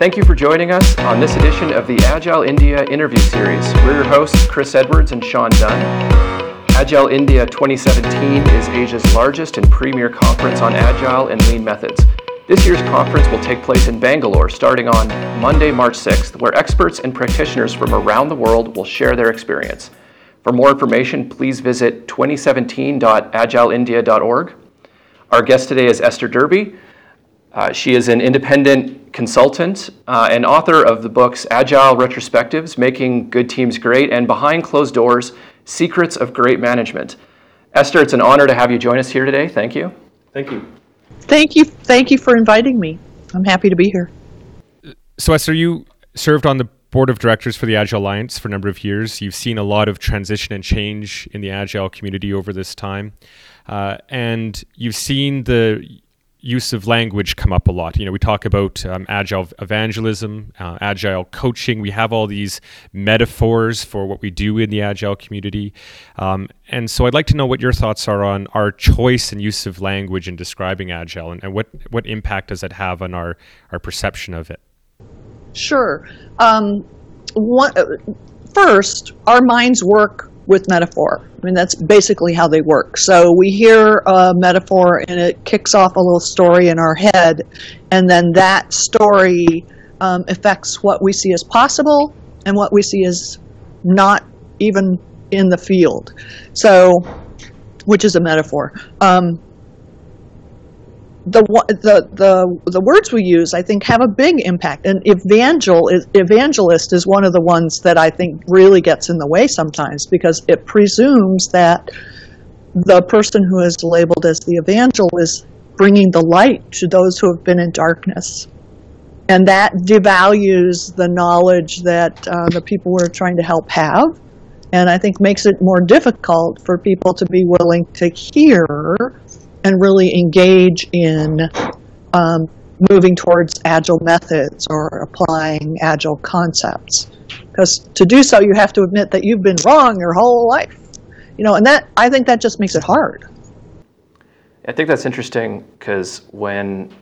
Thank you for joining us on this edition of the Agile India interview series. We're your hosts, Chris Edwards and Sean Dunn. Agile India 2017 is Asia's largest and premier conference on agile and lean methods. This year's conference will take place in Bangalore starting on Monday, March 6th, where experts and practitioners from around the world will share their experience. For more information, please visit 2017.agileindia.org. Our guest today is Esther Derby. Uh, she is an independent consultant uh, and author of the books Agile Retrospectives, Making Good Teams Great, and Behind Closed Doors Secrets of Great Management. Esther, it's an honor to have you join us here today. Thank you. Thank you. Thank you. Thank you for inviting me. I'm happy to be here. So, Esther, you served on the board of directors for the Agile Alliance for a number of years. You've seen a lot of transition and change in the Agile community over this time. Uh, and you've seen the use of language come up a lot. You know, we talk about um, agile evangelism, uh, agile coaching. We have all these metaphors for what we do in the agile community. Um, and so I'd like to know what your thoughts are on our choice and use of language in describing agile and, and what, what impact does it have on our, our perception of it? Sure. Um, one, uh, first, our minds work with metaphor. I mean, that's basically how they work. So we hear a metaphor and it kicks off a little story in our head, and then that story um, affects what we see as possible and what we see as not even in the field. So, which is a metaphor. Um, the, the the the words we use, I think, have a big impact. And evangel is, evangelist is one of the ones that I think really gets in the way sometimes because it presumes that the person who is labeled as the evangel is bringing the light to those who have been in darkness, and that devalues the knowledge that uh, the people we're trying to help have, and I think makes it more difficult for people to be willing to hear and really engage in um, moving towards agile methods or applying agile concepts. Because to do so, you have to admit that you've been wrong your whole life. You know, and that I think that just makes it hard. I think that's interesting because when,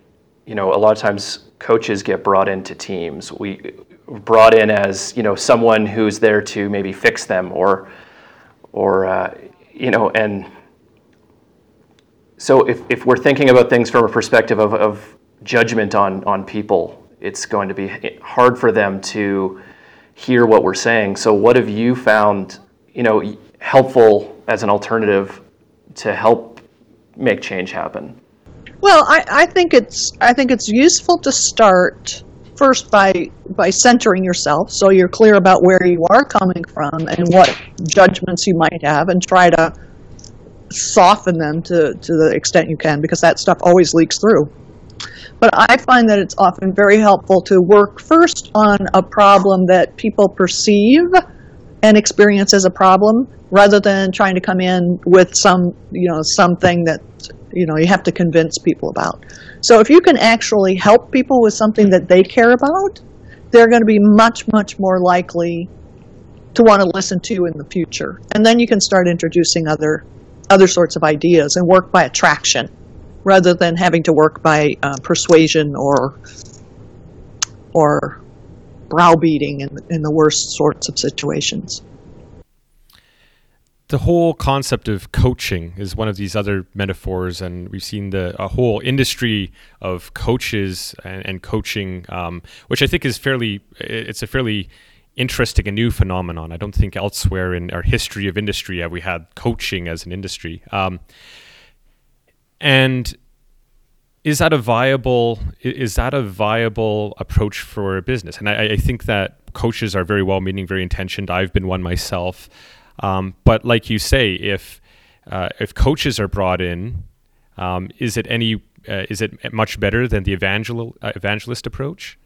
you know, a lot of times coaches get brought into teams, we brought in as you know someone who's there to maybe fix them or, or uh, you know, and so if, if we're thinking about things from a perspective of, of judgment on, on people, it's going to be hard for them to hear what we're saying. So what have you found, you know, helpful as an alternative to help make change happen? Well, I, I think it's I think it's useful to start first by by centering yourself so you're clear about where you are coming from and what judgments you might have and try to soften them to, to the extent you can because that stuff always leaks through. But I find that it's often very helpful to work first on a problem that people perceive and experience as a problem rather than trying to come in with some, you know, something that, you know, you have to convince people about. So if you can actually help people with something that they care about, they're going to be much, much more likely to want to listen to you in the future. And then you can start introducing other other sorts of ideas and work by attraction rather than having to work by uh, persuasion or or browbeating in, in the worst sorts of situations. The whole concept of coaching is one of these other metaphors, and we've seen the a whole industry of coaches and, and coaching, um, which I think is fairly it's a fairly interesting and new phenomenon. I don't think elsewhere in our history of industry have we had coaching as an industry. Um, and is that a viable is that a viable approach for a business? And I, I think that coaches are very well meaning, very intentioned. I've been one myself, um, but like you say, if uh, if coaches are brought in, um, is it any uh, is it much better than the evangel- uh, evangelist approach?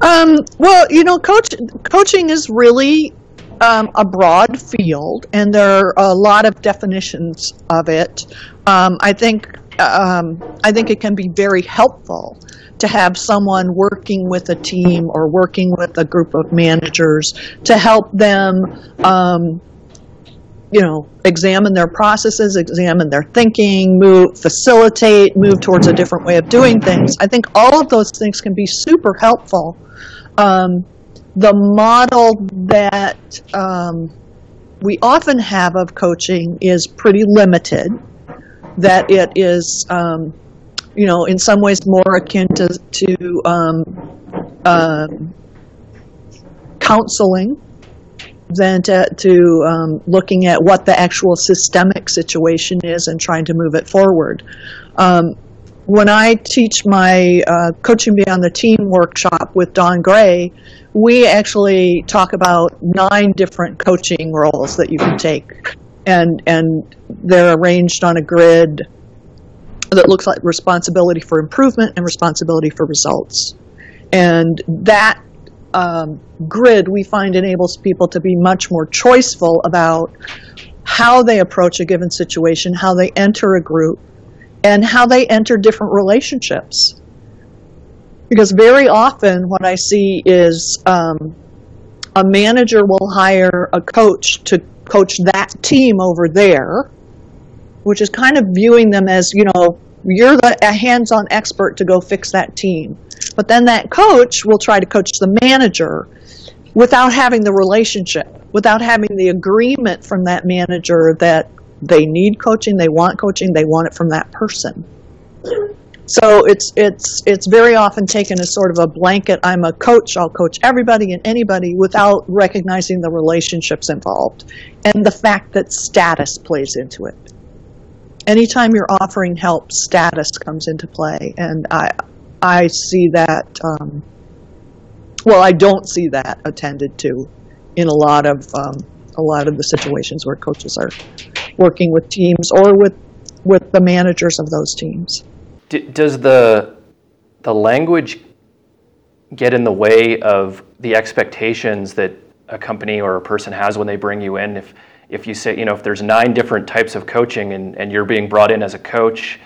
Um, well, you know, coach coaching is really um, a broad field, and there are a lot of definitions of it. Um, I think um, I think it can be very helpful to have someone working with a team or working with a group of managers to help them um, you know, examine their processes, examine their thinking, move, facilitate, move towards a different way of doing things. I think all of those things can be super helpful. Um, the model that um, we often have of coaching is pretty limited. That it is, um, you know, in some ways more akin to, to um, uh, counseling than to, to um, looking at what the actual systemic situation is and trying to move it forward. Um, when I teach my uh, Coaching Beyond the Team workshop with Don Gray, we actually talk about nine different coaching roles that you can take, and and they're arranged on a grid that looks like responsibility for improvement and responsibility for results, and that um, grid we find enables people to be much more choiceful about how they approach a given situation, how they enter a group, and how they enter different relationships. Because very often what I see is um, a manager will hire a coach to coach that team over there, which is kind of viewing them as, you know, you're the hands-on expert to go fix that team. But then that coach will try to coach the manager without having the relationship, without having the agreement from that manager that they need coaching, they want coaching, they want it from that person. So it's it's it's very often taken as sort of a blanket. I'm a coach. I'll coach everybody and anybody without recognizing the relationships involved and the fact that status plays into it. Anytime you're offering help, status comes into play, and I I see that. Um, well, I don't see that attended to in a lot of um, a lot of the situations where coaches are working with teams or with with the managers of those teams. D- does the the language get in the way of the expectations that a company or a person has when they bring you in? If if you say, you know, if there's nine different types of coaching and, and you're being brought in as a coach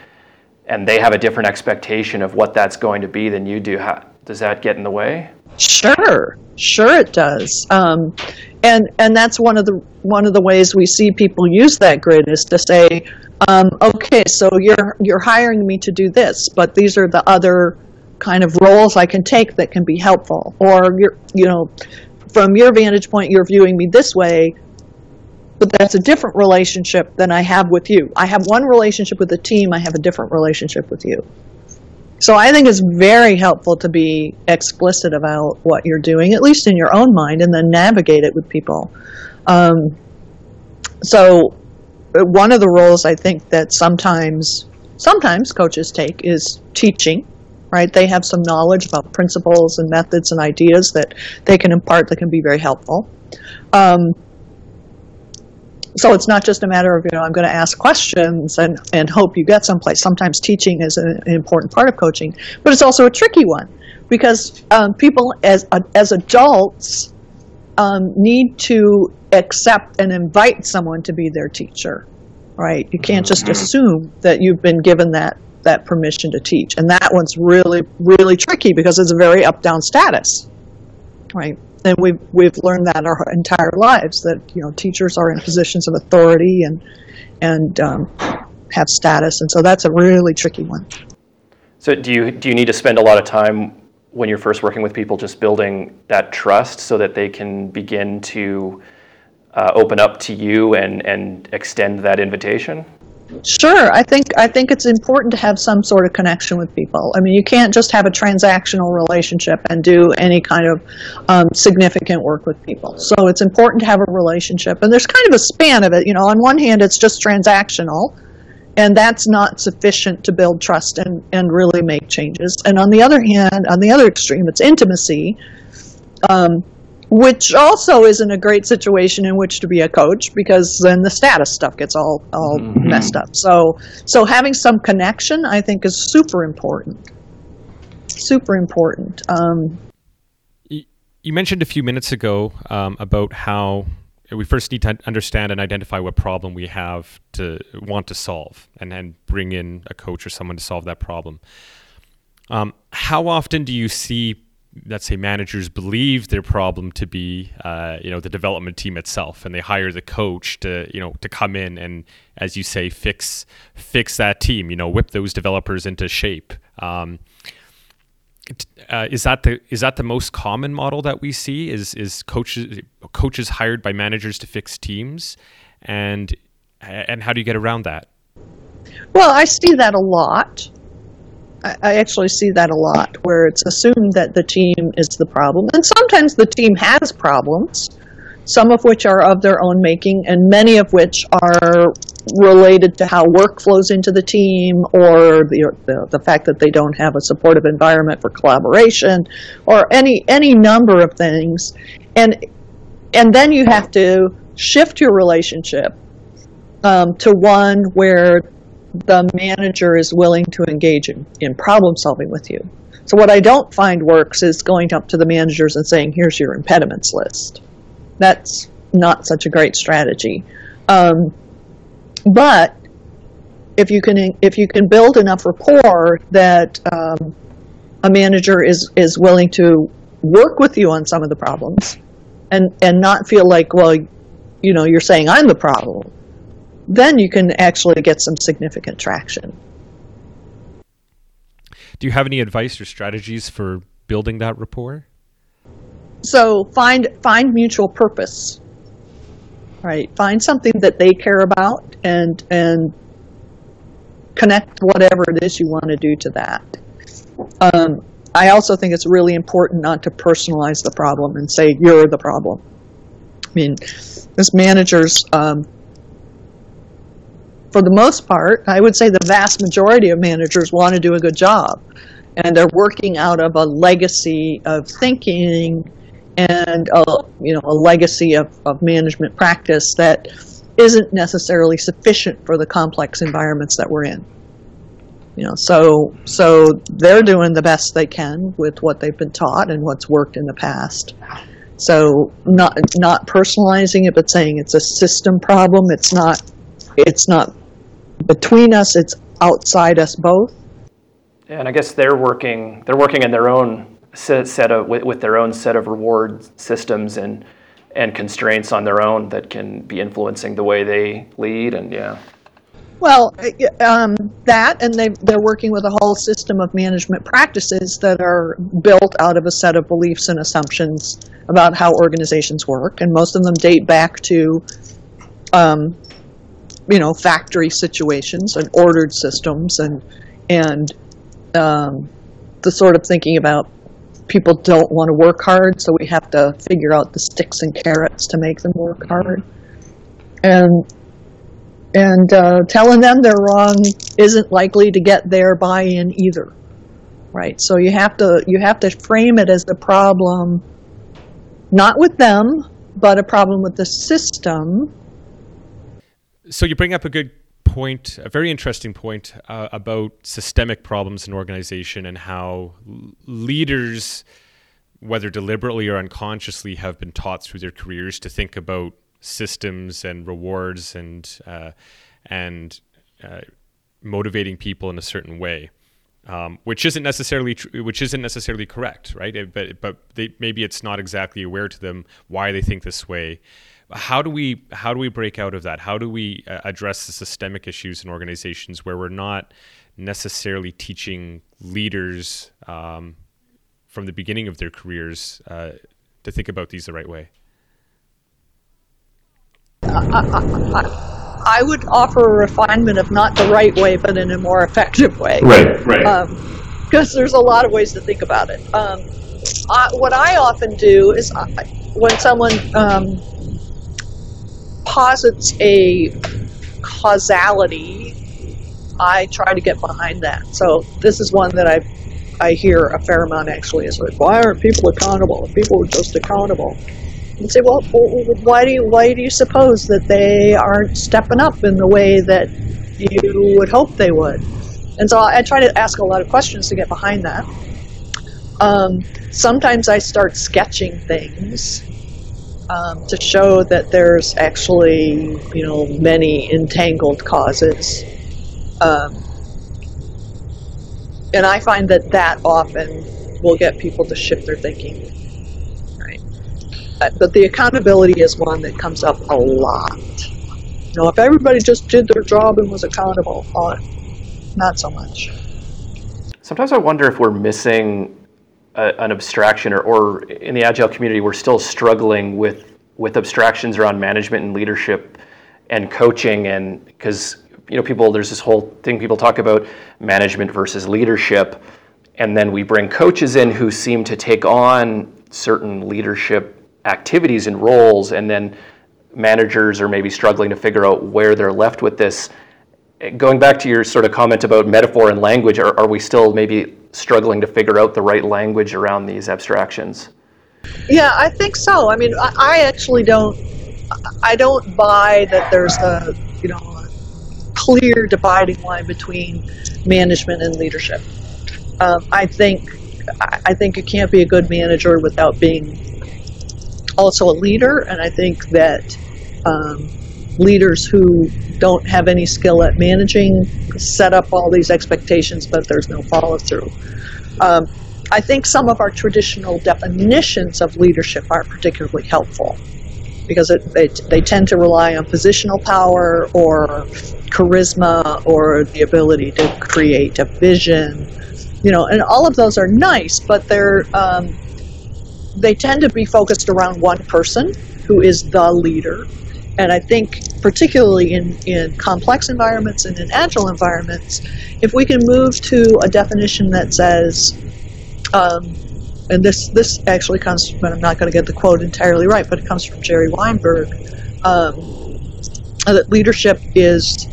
and they have a different expectation of what that's going to be than you do, how, does that get in the way? Sure, sure it does. Um, and and that's one of the one of the ways we see people use that grid is to say, um, okay, so you're you're hiring me to do this, but these are the other kind of roles I can take that can be helpful. Or you're you know, from your vantage point, you're viewing me this way, but that's a different relationship than I have with you. I have one relationship with the team. I have a different relationship with you. So I think it's very helpful to be explicit about what you're doing, at least in your own mind, and then navigate it with people. Um, so one of the roles I think that sometimes sometimes coaches take is teaching. Right? They have some knowledge about principles and methods and ideas that they can impart that can be very helpful. Um, so it's not just a matter of you know I'm going to ask questions and and hope you get someplace. Sometimes teaching is an, an important part of coaching, but it's also a tricky one because um, people as uh, as adults um, need to accept and invite someone to be their teacher. Right? You can't just mm-hmm. assume that you've been given that that permission to teach, and that one's really really tricky because it's a very up down status. Right? And we've we've learned that our entire lives that you know teachers are in positions of authority and and um, have status, and so that's a really tricky one. So do you do you need to spend a lot of time when you're first working with people just building that trust so that they can begin to uh, open up to you and and extend that invitation? Sure, I think I think it's important to have some sort of connection with people. I mean, you can't just have a transactional relationship and do any kind of um, significant work with people. So it's important to have a relationship, and there's kind of a span of it. You know, on one hand, it's just transactional, and that's not sufficient to build trust and and really make changes. And on the other hand, on the other extreme, it's intimacy. Um, which also isn't a great situation in which to be a coach because then the status stuff gets all all mm-hmm. messed up. So so having some connection, I think, is super important. Super important. Um, you mentioned a few minutes ago um, about how we first need to understand and identify what problem we have to want to solve, and then bring in a coach or someone to solve that problem. Um, how often do you see let's say managers believe their problem to be uh, you know the development team itself and they hire the coach to you know to come in and as you say fix fix that team you know whip those developers into shape. Um, uh, is that the is that the most common model that we see is is coaches coaches hired by managers to fix teams? And and how do you get around that? Well i see that a lot I actually see that a lot where it's assumed that the team is the problem. And sometimes the team has problems, some of which are of their own making, and many of which are related to how work flows into the team or the, the, the fact that they don't have a supportive environment for collaboration or any, any number of things. And, and then you have to shift your relationship um, to one where the manager is willing to engage in, in problem solving with you. So what I don't find works is going up to the managers and saying, here's your impediments list. That's not such a great strategy. Um, but if you can if you can build enough rapport that um, a manager is is willing to work with you on some of the problems and and not feel like well you know you're saying I'm the problem then you can actually get some significant traction. Do you have any advice or strategies for building that rapport? So find find mutual purpose. Right. Find something that they care about and and connect whatever it is you want to do to that. Um, I also think it's really important not to personalize the problem and say you're the problem. I mean, as managers, um, for the most part, I would say the vast majority of managers want to do a good job. And they're working out of a legacy of thinking and a, you know a legacy of, of management practice that isn't necessarily sufficient for the complex environments that we're in. You know, so so they're doing the best they can with what they've been taught and what's worked in the past. So not not personalizing it, but saying it's a system problem. It's not it's not between us, it's outside us both. And I guess they're working they're working in their own set, set of with, with their own set of reward systems and and constraints on their own that can be influencing the way they lead and yeah. Well, um, that, and they they're working with a whole system of management practices that are built out of a set of beliefs and assumptions about how organizations work, and most of them date back to um, you know factory situations and ordered systems and and um, the sort of thinking about people don't want to work hard, so we have to figure out the sticks and carrots to make them work hard. And and uh, telling them they're wrong isn't likely to get their buy-in either, right? So you have to you have to frame it as the problem, not with them, but a problem with the system so you bring up a good point, a very interesting point uh, about systemic problems in organization and how leaders, whether deliberately or unconsciously, have been taught through their careers to think about systems and rewards and uh, and uh, motivating people in a certain way. Um, which isn't necessarily tr- which isn't necessarily correct, right? It, but but they, maybe it's not exactly aware to them why they think this way, how do we how do we break out of that? How do we uh, address the systemic issues in organizations where we're not necessarily teaching leaders um, from the beginning of their careers uh, to think about these the right way? I would offer a refinement of not the right way, but in a more effective way. Right, right. Because um, there's a lot of ways to think about it. Um, I, what I often do is I, when someone um, posits a causality, I try to get behind that. So this is one that I I hear a fair amount actually is like, why aren't people accountable? If people were just accountable. And say, well, why do you why do you suppose that they aren't stepping up in the way that you would hope they would? And so I try to ask a lot of questions to get behind that. Um, sometimes I start sketching things um, to show that there's actually, you know, many entangled causes. Um, and I find that that often will get people to shift their thinking. Right. But the accountability is one that comes up a lot. You know, if everybody just did their job and was accountable, uh, not so much. Sometimes I wonder if we're missing a, an abstraction, or, or in the agile community, we're still struggling with with abstractions around management and leadership and coaching, and because you know people, there's this whole thing people talk about management versus leadership, and then we bring coaches in who seem to take on certain leadership activities and roles, and then managers are maybe struggling to figure out where they're left with this. Going back to your sort of comment about metaphor and language, are, are we still maybe struggling to figure out the right language around these abstractions? Yeah, I think so. I mean, I, I actually don't. I don't buy that there's a you know a clear dividing line between management and leadership. Um, I think I think you can't be a good manager without being also a leader, and I think that um, leaders who don't have any skill at managing set up all these expectations, but there's no follow through. Um, I think some of our traditional definitions of leadership aren't particularly helpful because it, they, they tend to rely on positional power or charisma or the ability to create a vision, you know, and all of those are nice, but they're um, they tend to be focused around one person who is the leader and I think, particularly in, in complex environments and in agile environments, if we can move to a definition that says, um, and this this actually comes from, I'm not going to get the quote entirely right, but it comes from Jerry Weinberg, um, that leadership is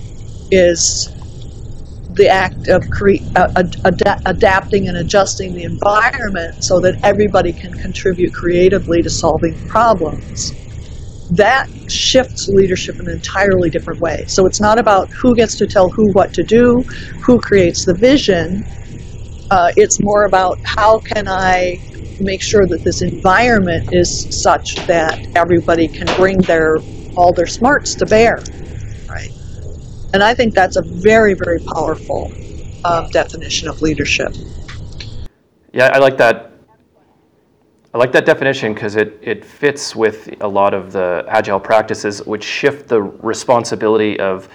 is the act of cre- ad- adapting and adjusting the environment so that everybody can contribute creatively to solving problems that shifts leadership in an entirely different way. So it's not about who gets to tell who what to do, who creates the vision. Uh, it's more about how can I make sure that this environment is such that everybody can bring their all their smarts to bear, right? And I think that's a very very powerful um, definition of leadership. Yeah, I like that I like that definition because it, it fits with a lot of the agile practices, which shift the responsibility of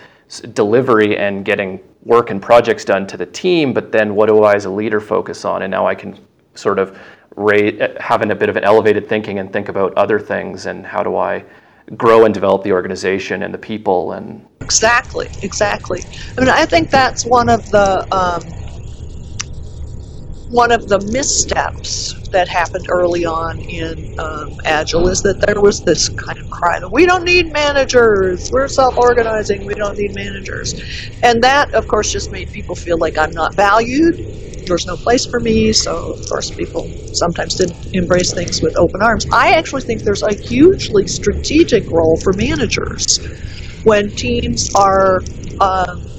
delivery and getting work and projects done to the team. But then, what do I, as a leader, focus on? And now I can sort of rate, having a bit of an elevated thinking and think about other things and how do I grow and develop the organization and the people and exactly, exactly. I mean, I think that's one of the. Um, one of the missteps that happened early on in um, Agile is that there was this kind of cry that we don't need managers, we're self organizing, we don't need managers. And that, of course, just made people feel like I'm not valued, there's no place for me, so of course people sometimes didn't embrace things with open arms. I actually think there's a hugely strategic role for managers when teams are. Um,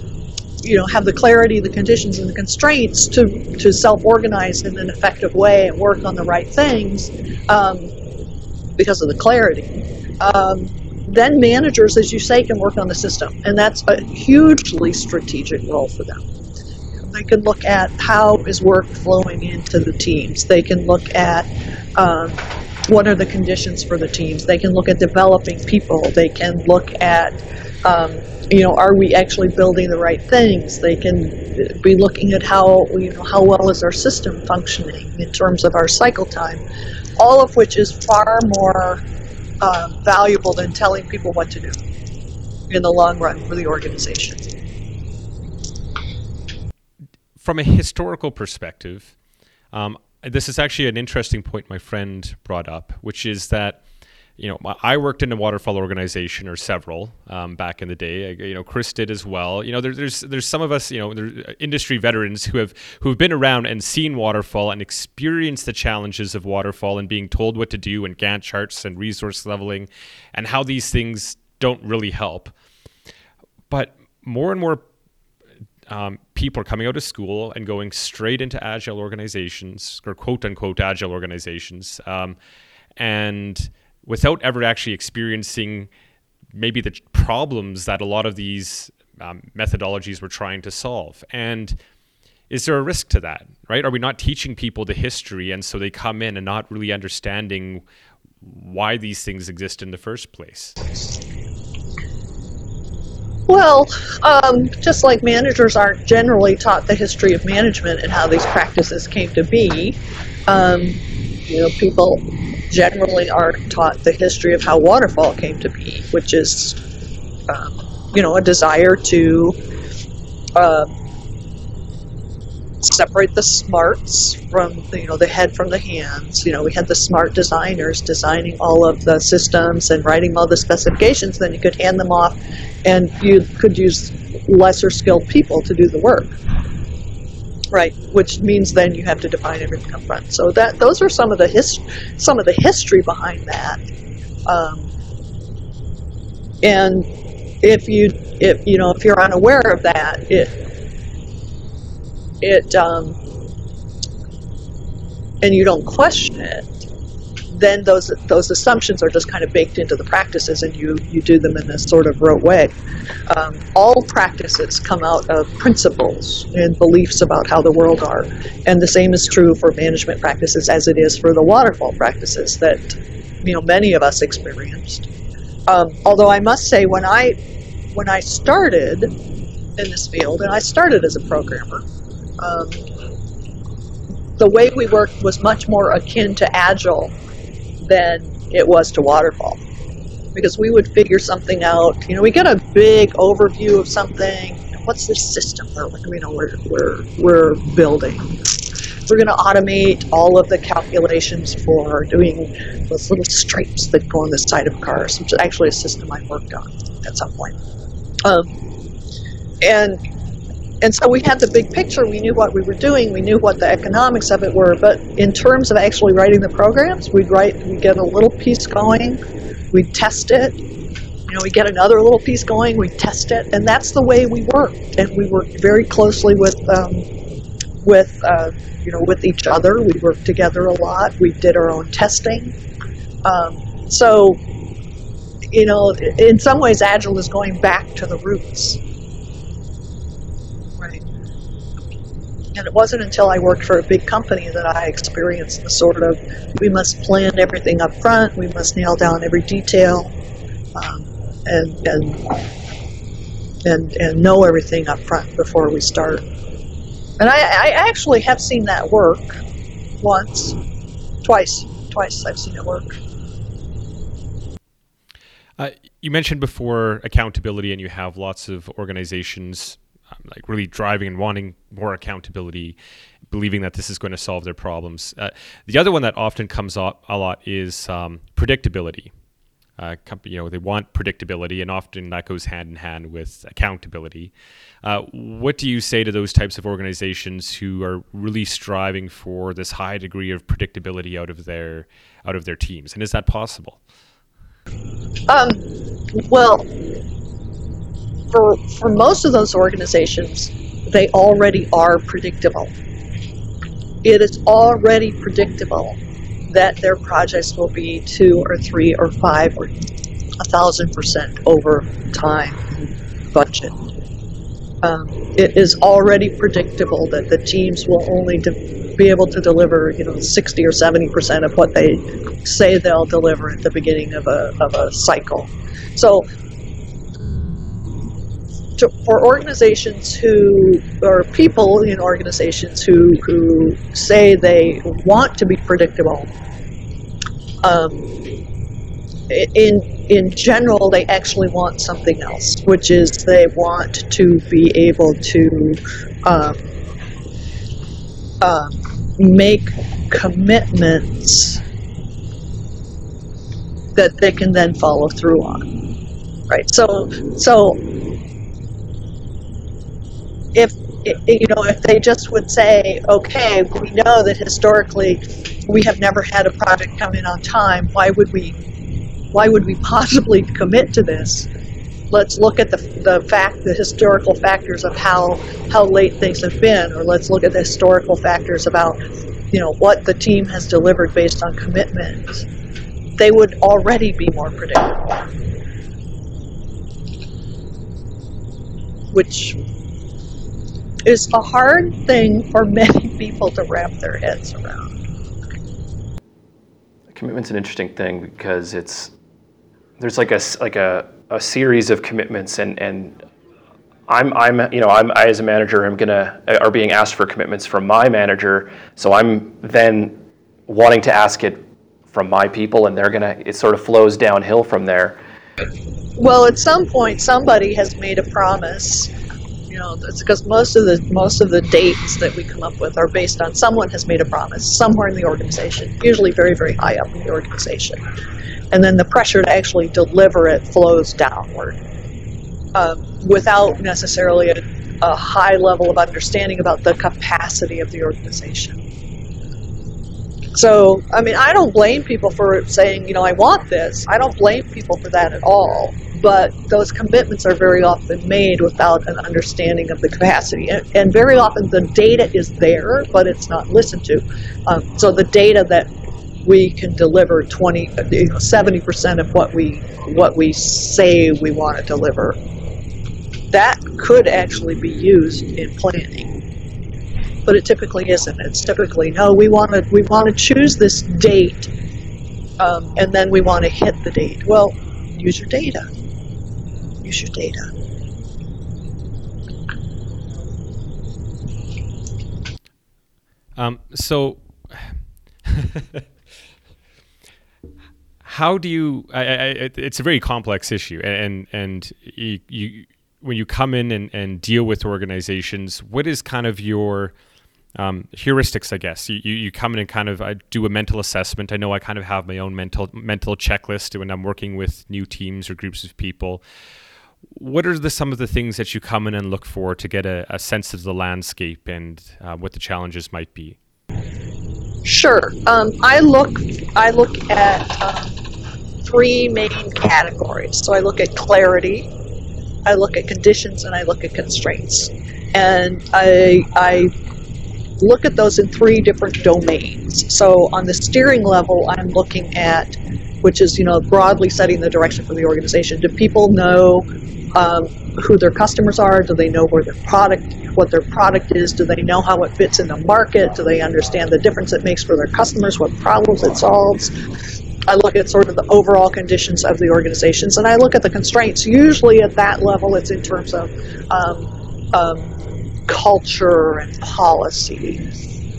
you know have the clarity, the conditions, and the constraints to to self-organize in an effective way and work on the right things um, because of the clarity. Um, then managers, as you say, can work on the system, and that's a hugely strategic role for them. They can look at how is work flowing into the teams. They can look at um, what are the conditions for the teams. They can look at developing people. They can look at um, you know, are we actually building the right things? They can be looking at how, you know, how well is our system functioning in terms of our cycle time, all of which is far more uh, valuable than telling people what to do in the long run for the organization. From a historical perspective, um, this is actually an interesting point my friend brought up, which is that you know, I worked in a waterfall organization or several um, back in the day. You know, Chris did as well. You know, there, there's there's some of us, you know, industry veterans who have who have been around and seen waterfall and experienced the challenges of waterfall and being told what to do and Gantt charts and resource leveling, and how these things don't really help. But more and more um, people are coming out of school and going straight into agile organizations or quote unquote agile organizations, um, and without ever actually experiencing maybe the problems that a lot of these um, methodologies were trying to solve. And is there a risk to that? Right? Are we not teaching people the history, and so they come in and not really understanding why these things exist in the first place? Well, um, just like managers aren't generally taught the history of management and how these practices came to be, um, you know, people generally aren't taught the history of how waterfall came to be, which is, um, you know, a desire to uh, separate the smarts from you know the head from the hands. You know, we had the smart designers designing all of the systems and writing all the specifications. Then you could hand them off, and you could use lesser skilled people to do the work. Right, which means then you have to define everything up front. So that those are some of the his, some of the history behind that. Um, and if you if you know if you're unaware of that, it it um, and you don't question it, then those those assumptions are just kind of baked into the practices, and you you do them in a sort of rote way. Um, all practices come out of principles and beliefs about how the world are, and the same is true for management practices as it is for the waterfall practices that you know many of us experienced. Um, although I must say, when I when I started in this field, and I started as a programmer, um, the way we worked was much more akin to agile than it was to waterfall. Because we would figure something out you know we get a big overview of something what's this system we're, you know we're, we're, we're building? We're going to automate all of the calculations for doing those little stripes that go on the side of cars which is actually a system i worked on at some point. Um, and and so we had the big picture. We knew what we were doing. We knew what the economics of it were. But in terms of actually writing the programs, we'd write, we'd get a little piece going, we'd test it. You know, we get another little piece going, we test it, and that's the way we worked. And we worked very closely with, um, with, uh, you know, with each other. We worked together a lot. We did our own testing. Um, so, you know, in some ways, Agile is going back to the roots. And it wasn't until I worked for a big company that I experienced the sort of we must plan everything up front, we must nail down every detail, um, and, and, and, and know everything up front before we start. And I, I actually have seen that work once, twice, twice I've seen it work. Uh, you mentioned before accountability, and you have lots of organizations like really driving and wanting more accountability, believing that this is going to solve their problems. Uh, the other one that often comes up a lot is um, predictability. Uh, you know, they want predictability, and often that goes hand in hand with accountability. Uh, what do you say to those types of organizations who are really striving for this high degree of predictability out of their out of their teams, and is that possible? Um, well, for, for most of those organizations, they already are predictable. It is already predictable that their projects will be two or three or five or a thousand percent over time budget. Um, it is already predictable that the teams will only de- be able to deliver, you know, 60 or 70 percent of what they say they'll deliver at the beginning of a, of a cycle. So to, for organizations who, or people in organizations who, who say they want to be predictable, um, in, in general, they actually want something else, which is they want to be able to um, uh, make commitments that they can then follow through on. Right. So, so if you know if they just would say okay we know that historically we have never had a project come in on time why would we why would we possibly commit to this? Let's look at the, the fact the historical factors of how how late things have been or let's look at the historical factors about you know what the team has delivered based on commitment. They would already be more predictable. Which is a hard thing for many people to wrap their heads around. Commitment's an interesting thing because it's there's like a like a, a series of commitments and and I'm I'm you know I'm I as a manager am gonna uh, are being asked for commitments from my manager, so I'm then wanting to ask it from my people, and they're gonna it sort of flows downhill from there. Well, at some point, somebody has made a promise. You know, it's because most of the most of the dates that we come up with are based on someone has made a promise somewhere in the organization, usually very very high up in the organization, and then the pressure to actually deliver it flows downward um, without necessarily a, a high level of understanding about the capacity of the organization. So, I mean, I don't blame people for saying, you know, I want this. I don't blame people for that at all. But those commitments are very often made without an understanding of the capacity. And, and very often the data is there, but it's not listened to. Um, so the data that we can deliver 20, you know, 70% of what we, what we say we want to deliver that could actually be used in planning. But it typically isn't. It's typically no. We want to we want to choose this date, um, and then we want to hit the date. Well, use your data. Use your data. Um, so, how do you? I, I, it's a very complex issue, and and you, you when you come in and, and deal with organizations, what is kind of your um, heuristics? I guess you, you come in and kind of I do a mental assessment. I know I kind of have my own mental mental checklist when I'm working with new teams or groups of people. What are the some of the things that you come in and look for to get a, a sense of the landscape and uh, what the challenges might be? Sure. Um, I look I look at um, three main categories. So I look at clarity, I look at conditions and I look at constraints. And I, I look at those in three different domains. So on the steering level, I'm looking at, which is, you know, broadly setting the direction for the organization. Do people know um, who their customers are? Do they know where their product, what their product is? Do they know how it fits in the market? Do they understand the difference it makes for their customers? What problems it solves? I look at sort of the overall conditions of the organizations, and I look at the constraints. Usually, at that level, it's in terms of um, um, culture and policy.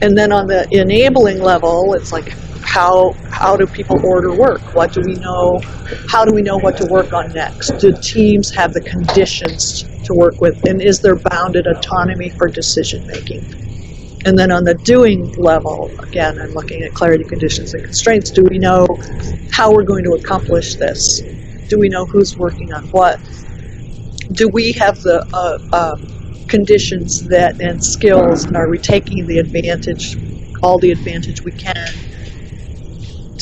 And then on the enabling level, it's like how how do people order work? What do we know? How do we know what to work on next? Do teams have the conditions to work with, and is there bounded autonomy for decision making? And then on the doing level, again, I'm looking at clarity, conditions, and constraints. Do we know how we're going to accomplish this? Do we know who's working on what? Do we have the uh, uh, conditions that and skills, and are we taking the advantage, all the advantage we can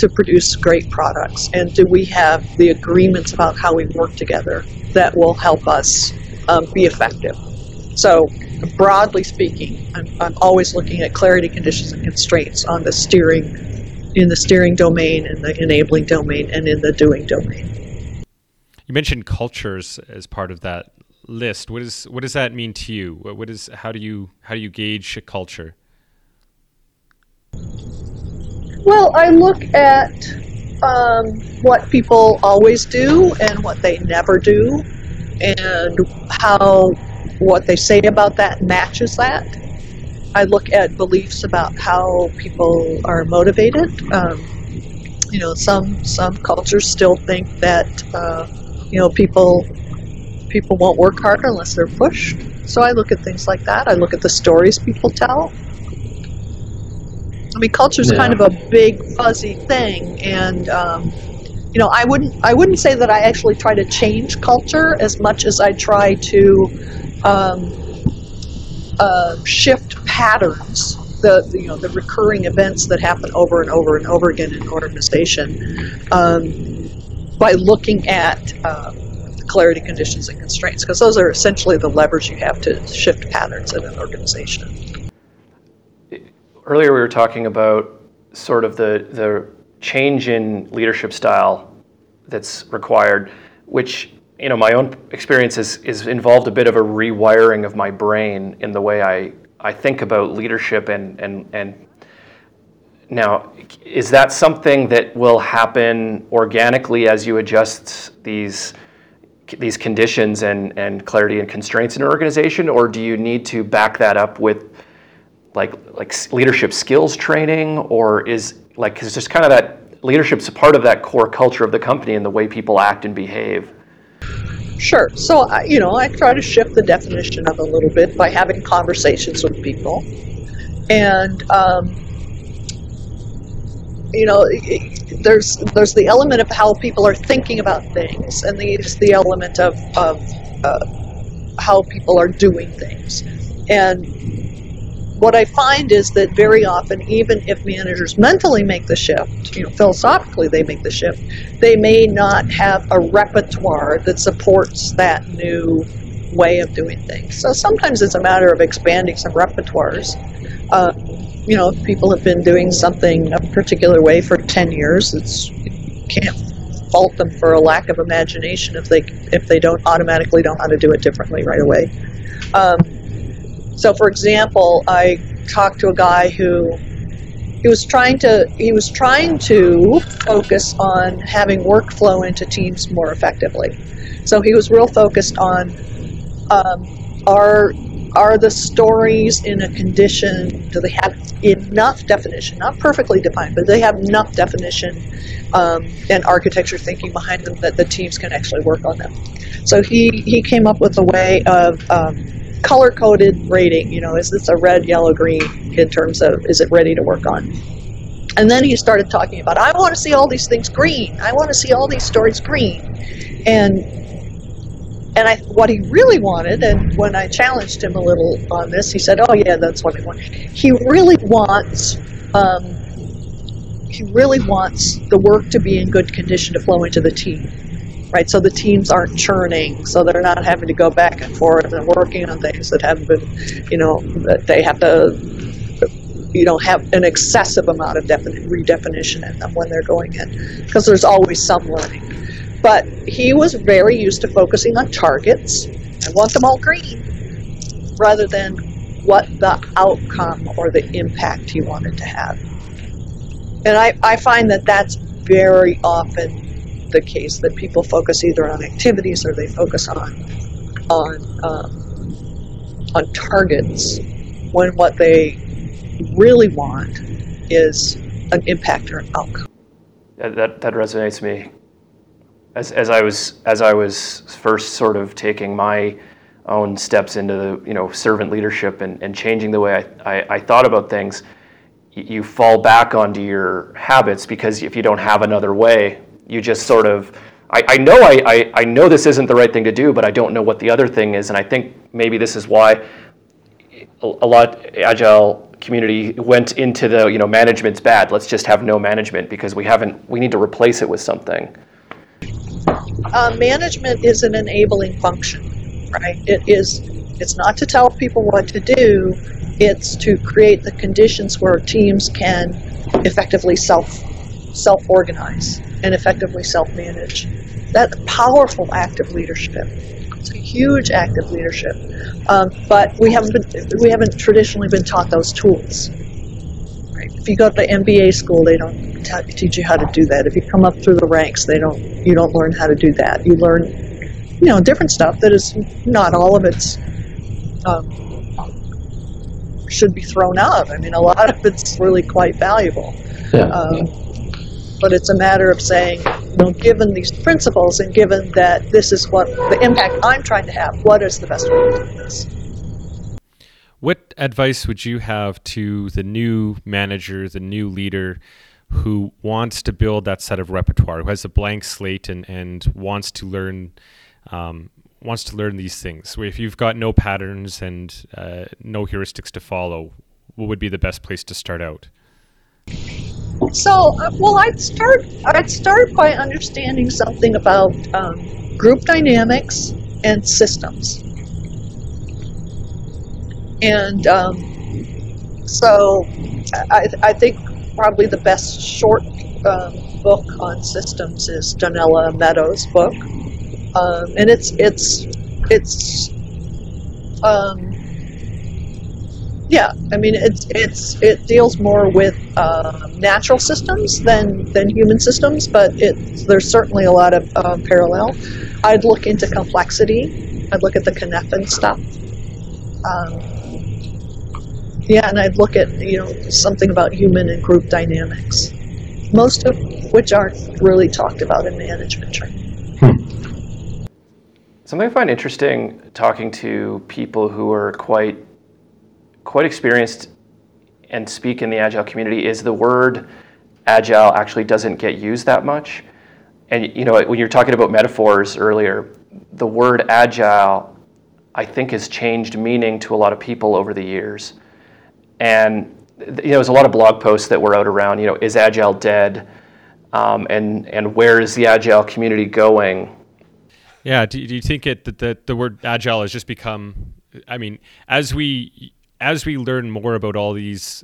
to produce great products? And do we have the agreements about how we work together that will help us um, be effective? So broadly speaking, I'm, I'm always looking at clarity, conditions, and constraints on the steering, in the steering domain, in the enabling domain, and in the doing domain. You mentioned cultures as part of that list. What is what does that mean to you? What, is how do you how do you gauge a culture? Well, I look at um, what people always do and what they never do, and how what they say about that matches that. I look at beliefs about how people are motivated. Um, you know, some some cultures still think that uh, you know people people won't work harder unless they're pushed. So I look at things like that. I look at the stories people tell. I mean, culture is yeah. kind of a big fuzzy thing, and um, you know, I wouldn't I wouldn't say that I actually try to change culture as much as I try to um, uh, shift patterns, the, the, you know the recurring events that happen over and over and over again in an organization, um, by looking at uh, clarity, conditions, and constraints, because those are essentially the levers you have to shift patterns in an organization. Earlier, we were talking about sort of the the change in leadership style that's required, which you know, my own experience is, is involved a bit of a rewiring of my brain in the way I, I think about leadership and, and, and now, is that something that will happen organically as you adjust these these conditions and, and clarity and constraints in an organization, or do you need to back that up with like like leadership skills training, or is like is just kind of that leadership's a part of that core culture of the company and the way people act and behave? Sure. So, you know, I try to shift the definition of a little bit by having conversations with people. And, um, you know, there's there's the element of how people are thinking about things, and there's the element of, of uh, how people are doing things. And what I find is that very often, even if managers mentally make the shift, you know, philosophically they make the shift, they may not have a repertoire that supports that new way of doing things. So sometimes it's a matter of expanding some repertoires. Uh, you know, if people have been doing something a particular way for 10 years, it's you can't fault them for a lack of imagination if they if they don't automatically know how to do it differently right away. Um, so, for example, I talked to a guy who he was trying to he was trying to focus on having workflow into teams more effectively. So he was real focused on um, are are the stories in a condition do they have enough definition not perfectly defined but they have enough definition um, and architecture thinking behind them that the teams can actually work on them so he he came up with a way of um, color coded rating. You know, is this a red, yellow, green in terms of is it ready to work on? And then he started talking about, I want to see all these things green. I want to see all these stories green. And and I, what he really wanted, and when I challenged him a little on this, he said, "Oh yeah, that's what I want." He really wants, um, he really wants the work to be in good condition to flow into the team right? So the teams aren't churning, so they're not having to go back and forth and working on things that haven't been, you know, that they have to, you know, have an excessive amount of defini- redefinition in them when they're going in, because there's always some learning. But he was very used to focusing on targets. I want them all green, rather than what the outcome or the impact he wanted to have. And I, I find that that's very often the case that people focus either on activities or they focus on on um, on targets when what they really want is an impact or an outcome. That, that, that resonates me. As, as I was as I was first sort of taking my own steps into the you know servant leadership and, and changing the way I, I, I thought about things, you fall back onto your habits because if you don't have another way, you just sort of I, I know I, I, I, know this isn't the right thing to do, but I don't know what the other thing is, and I think maybe this is why a, a lot agile community went into the you know management's bad. Let's just have no management because we haven't. We need to replace it with something. Uh, management is an enabling function, right? It is. It's not to tell people what to do. It's to create the conditions where teams can effectively self self organize and effectively self-manage. That's a powerful act of leadership. It's a huge act of leadership, um, but we haven't been, we haven't traditionally been taught those tools. Right? If you go to MBA school, they don't t- teach you how to do that. If you come up through the ranks, they don't you don't learn how to do that. You learn, you know, different stuff that is not all of it's um, should be thrown out. I mean, a lot of it's really quite valuable. Yeah. Um, but it's a matter of saying, you know, given these principles and given that this is what the impact I'm trying to have, what is the best way to do this? What advice would you have to the new manager, the new leader who wants to build that set of repertoire, who has a blank slate and, and wants to learn um, wants to learn these things? If you've got no patterns and uh, no heuristics to follow, what would be the best place to start out? So, uh, well, I'd start. I'd start by understanding something about um, group dynamics and systems. And um, so, I, I, think probably the best short um, book on systems is Donella Meadows' book. um, and it's it's it's um, yeah. I mean, it's it's it deals more with uh, natural systems than than human systems, but it there's certainly a lot of uh, parallel. I'd look into complexity. I'd look at the Cynefin stuff. Um, yeah, and I'd look at you know something about human and group dynamics, most of which aren't really talked about in management training. Hmm. Something I find interesting talking to people who are quite quite experienced and speak in the agile community is the word agile actually doesn't get used that much. And you know when you're talking about metaphors earlier, the word agile I think has changed meaning to a lot of people over the years. And you know, there's a lot of blog posts that were out around, you know, is Agile dead? Um, and, and where is the Agile community going? Yeah, do, do you think it that the, the word Agile has just become, I mean, as we as we learn more about all these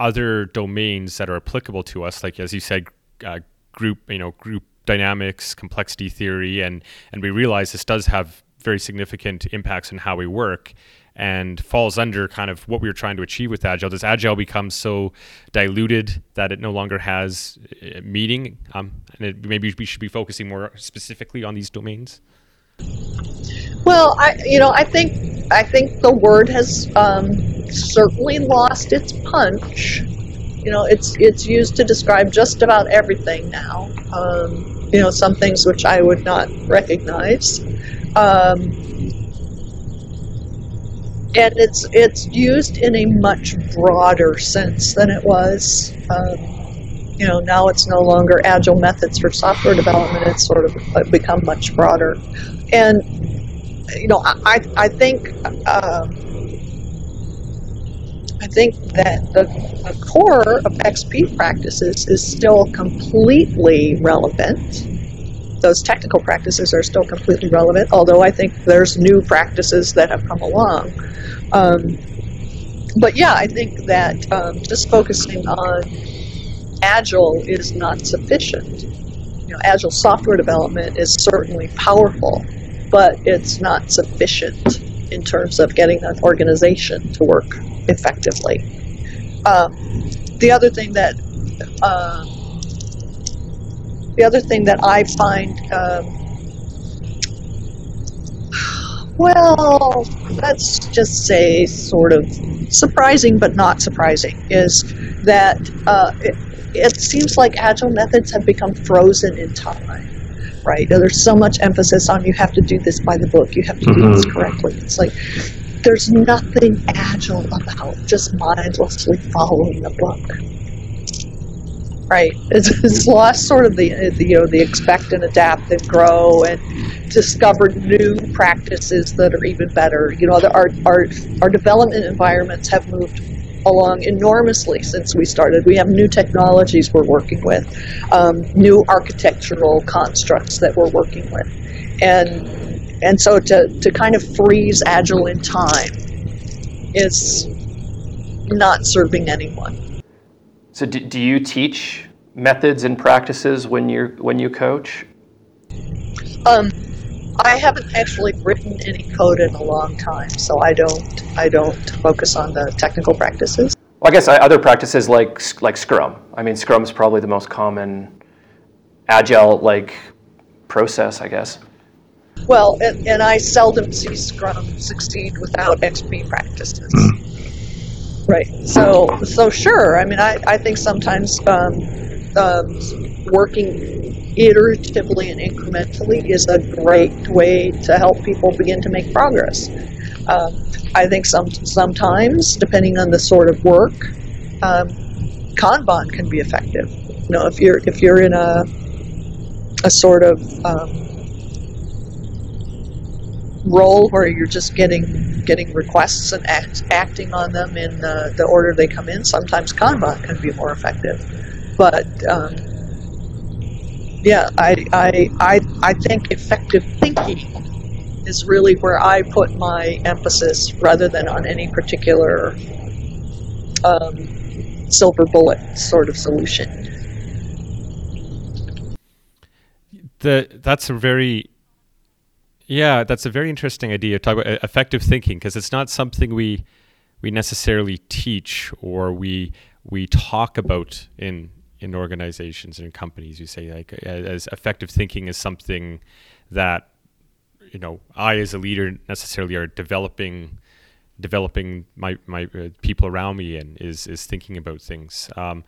other domains that are applicable to us, like as you said, uh, group, you know, group dynamics, complexity theory, and and we realize this does have very significant impacts on how we work and falls under kind of what we were trying to achieve with agile. Does agile become so diluted that it no longer has uh, meaning? Um, and it, maybe we should be focusing more specifically on these domains? Well i you know i think i think the word has um, certainly lost its punch you know it's it's used to describe just about everything now um, you know some things which i would not recognize um, and it's it's used in a much broader sense than it was. Um, you know, now it's no longer agile methods for software development. It's sort of become much broader, and you know, I I think um, I think that the, the core of XP practices is still completely relevant those technical practices are still completely relevant, although I think there's new practices that have come along. Um, but yeah, I think that um, just focusing on Agile is not sufficient. You know, Agile software development is certainly powerful, but it's not sufficient in terms of getting an organization to work effectively. Um, the other thing that uh, the other thing that I find, um, well, let's just say sort of surprising but not surprising, is that uh, it, it seems like agile methods have become frozen in time right? There's so much emphasis on you have to do this by the book, you have to mm-hmm. do this mm-hmm. correctly. It's like there's nothing agile about just mindlessly following the book right? It's, it's lost sort of the, the, you know the expect and adapt and grow and discover new practices that are even better. You know, the, our our our development environments have moved along enormously since we started. We have new technologies we're working with, um, new architectural constructs that we're working with, and and so to to kind of freeze agile in time is not serving anyone. So do, do you teach methods and practices when you when you coach? Um, I haven't actually written any code in a long time, so I don't I don't focus on the technical practices. Well, I guess other practices like like Scrum. I mean, Scrum is probably the most common agile like process, I guess. Well, and, and I seldom see Scrum succeed without XP practices. Mm. Right. So, so sure. I mean, I, I think sometimes um, um, working iteratively and incrementally is a great way to help people begin to make progress. Um, I think some sometimes, depending on the sort of work, um, Kanban can be effective. You know, if you're if you're in a a sort of um, role where you're just getting getting requests and act, acting on them in the, the order they come in. Sometimes Kanban can be more effective, but um, yeah, I, I I I think effective thinking is really where I put my emphasis rather than on any particular um, silver bullet sort of solution. The that's a very Yeah, that's a very interesting idea. Talk about effective thinking because it's not something we we necessarily teach or we we talk about in in organizations and companies. You say like as effective thinking is something that you know I as a leader necessarily are developing developing my my uh, people around me and is is thinking about things. Um,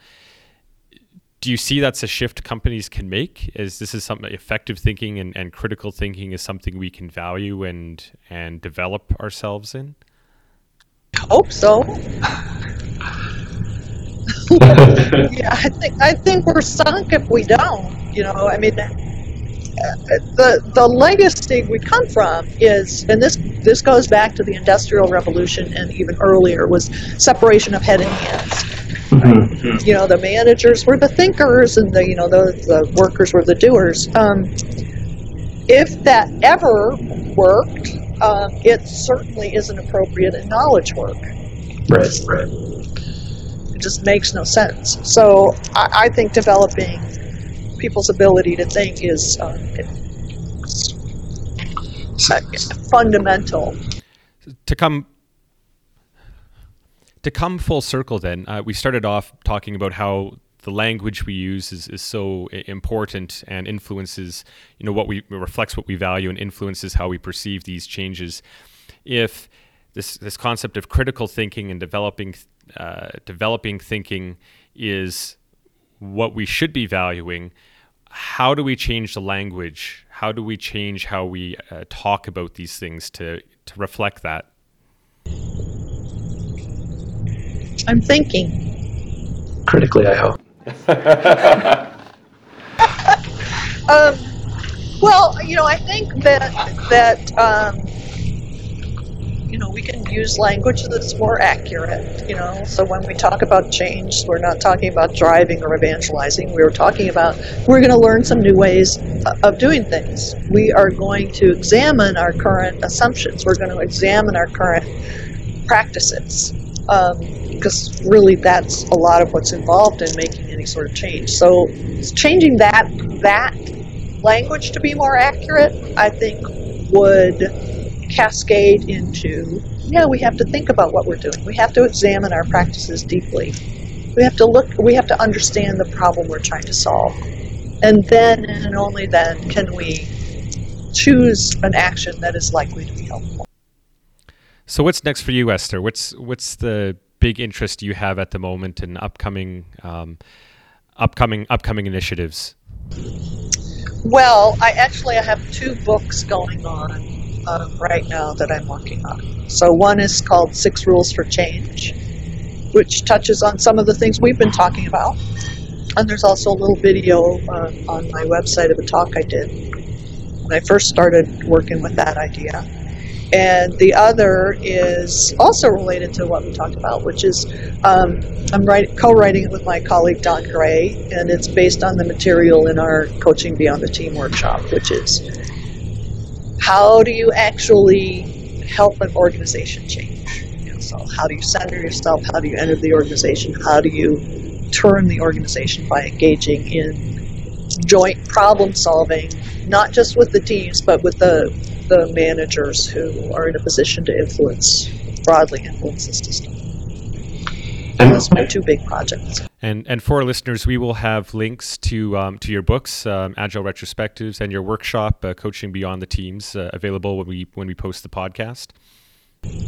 do you see that's a shift companies can make? Is this is something effective thinking and, and critical thinking is something we can value and and develop ourselves in? I hope so. Yeah, I think I think we're sunk if we don't. You know, I mean, the the legacy we come from is, and this this goes back to the Industrial Revolution and even earlier, was separation of head and hands. Mm-hmm. You know, the managers were the thinkers, and the you know the the workers were the doers. Um, if that ever worked, um, it certainly isn't appropriate in knowledge work. Right, right. It just makes no sense. So I, I think developing people's ability to think is uh, fundamental. To come to come full circle, then uh, we started off talking about how the language we use is, is so important and influences you know what we reflects what we value and influences how we perceive these changes. If this this concept of critical thinking and developing uh, developing thinking is what we should be valuing, how do we change the language? How do we change how we uh, talk about these things to, to reflect that? I'm thinking. Critically, I hope. um, well, you know, I think that that um, you know, we can use language that's more accurate, you know. So when we talk about change, we're not talking about driving or evangelizing. We're talking about we're going to learn some new ways of doing things. We are going to examine our current assumptions. We're going to examine our current practices. Um, because really that's a lot of what's involved in making any sort of change. So changing that that language to be more accurate, I think would cascade into yeah, we have to think about what we're doing. We have to examine our practices deeply. We have to look, we have to understand the problem we're trying to solve. And then and only then can we choose an action that is likely to be helpful. So what's next for you, Esther? What's what's the big interest you have at the moment in upcoming um, upcoming upcoming initiatives? Well, I actually I have two books going on uh, right now that I'm working on. So one is called Six Rules for Change, which touches on some of the things we've been talking about. And there's also a little video uh, on my website of a talk I did when I first started working with that idea. And the other is also related to what we talked about, which is um, I'm write, co-writing it with my colleague Don Gray, and it's based on the material in our Coaching Beyond the Team workshop, which is how do you actually help an organization change? You know, so how do you center yourself? How do you enter the organization? How do you turn the organization by engaging in joint problem solving, not just with the teams, but with the the managers who are in a position to influence broadly influence the system. And those are my two big projects. And and for our listeners, we will have links to um, to your books, um, Agile Retrospectives, and your workshop, uh, Coaching Beyond the Teams, uh, available when we when we post the podcast.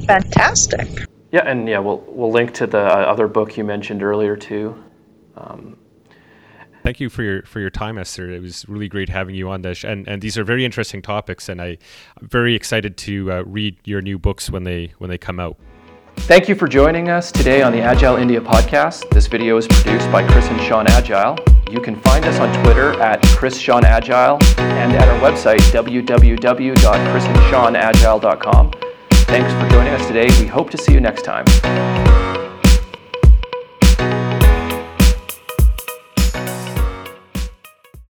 Fantastic. Yeah, and yeah, we'll we'll link to the uh, other book you mentioned earlier too. Um, Thank you for your for your time, Esther. It was really great having you on this, and and these are very interesting topics, and I, I'm very excited to uh, read your new books when they when they come out. Thank you for joining us today on the Agile India podcast. This video is produced by Chris and Sean Agile. You can find us on Twitter at Chris Sean Agile and at our website www.chrisandseanagile.com. Thanks for joining us today. We hope to see you next time.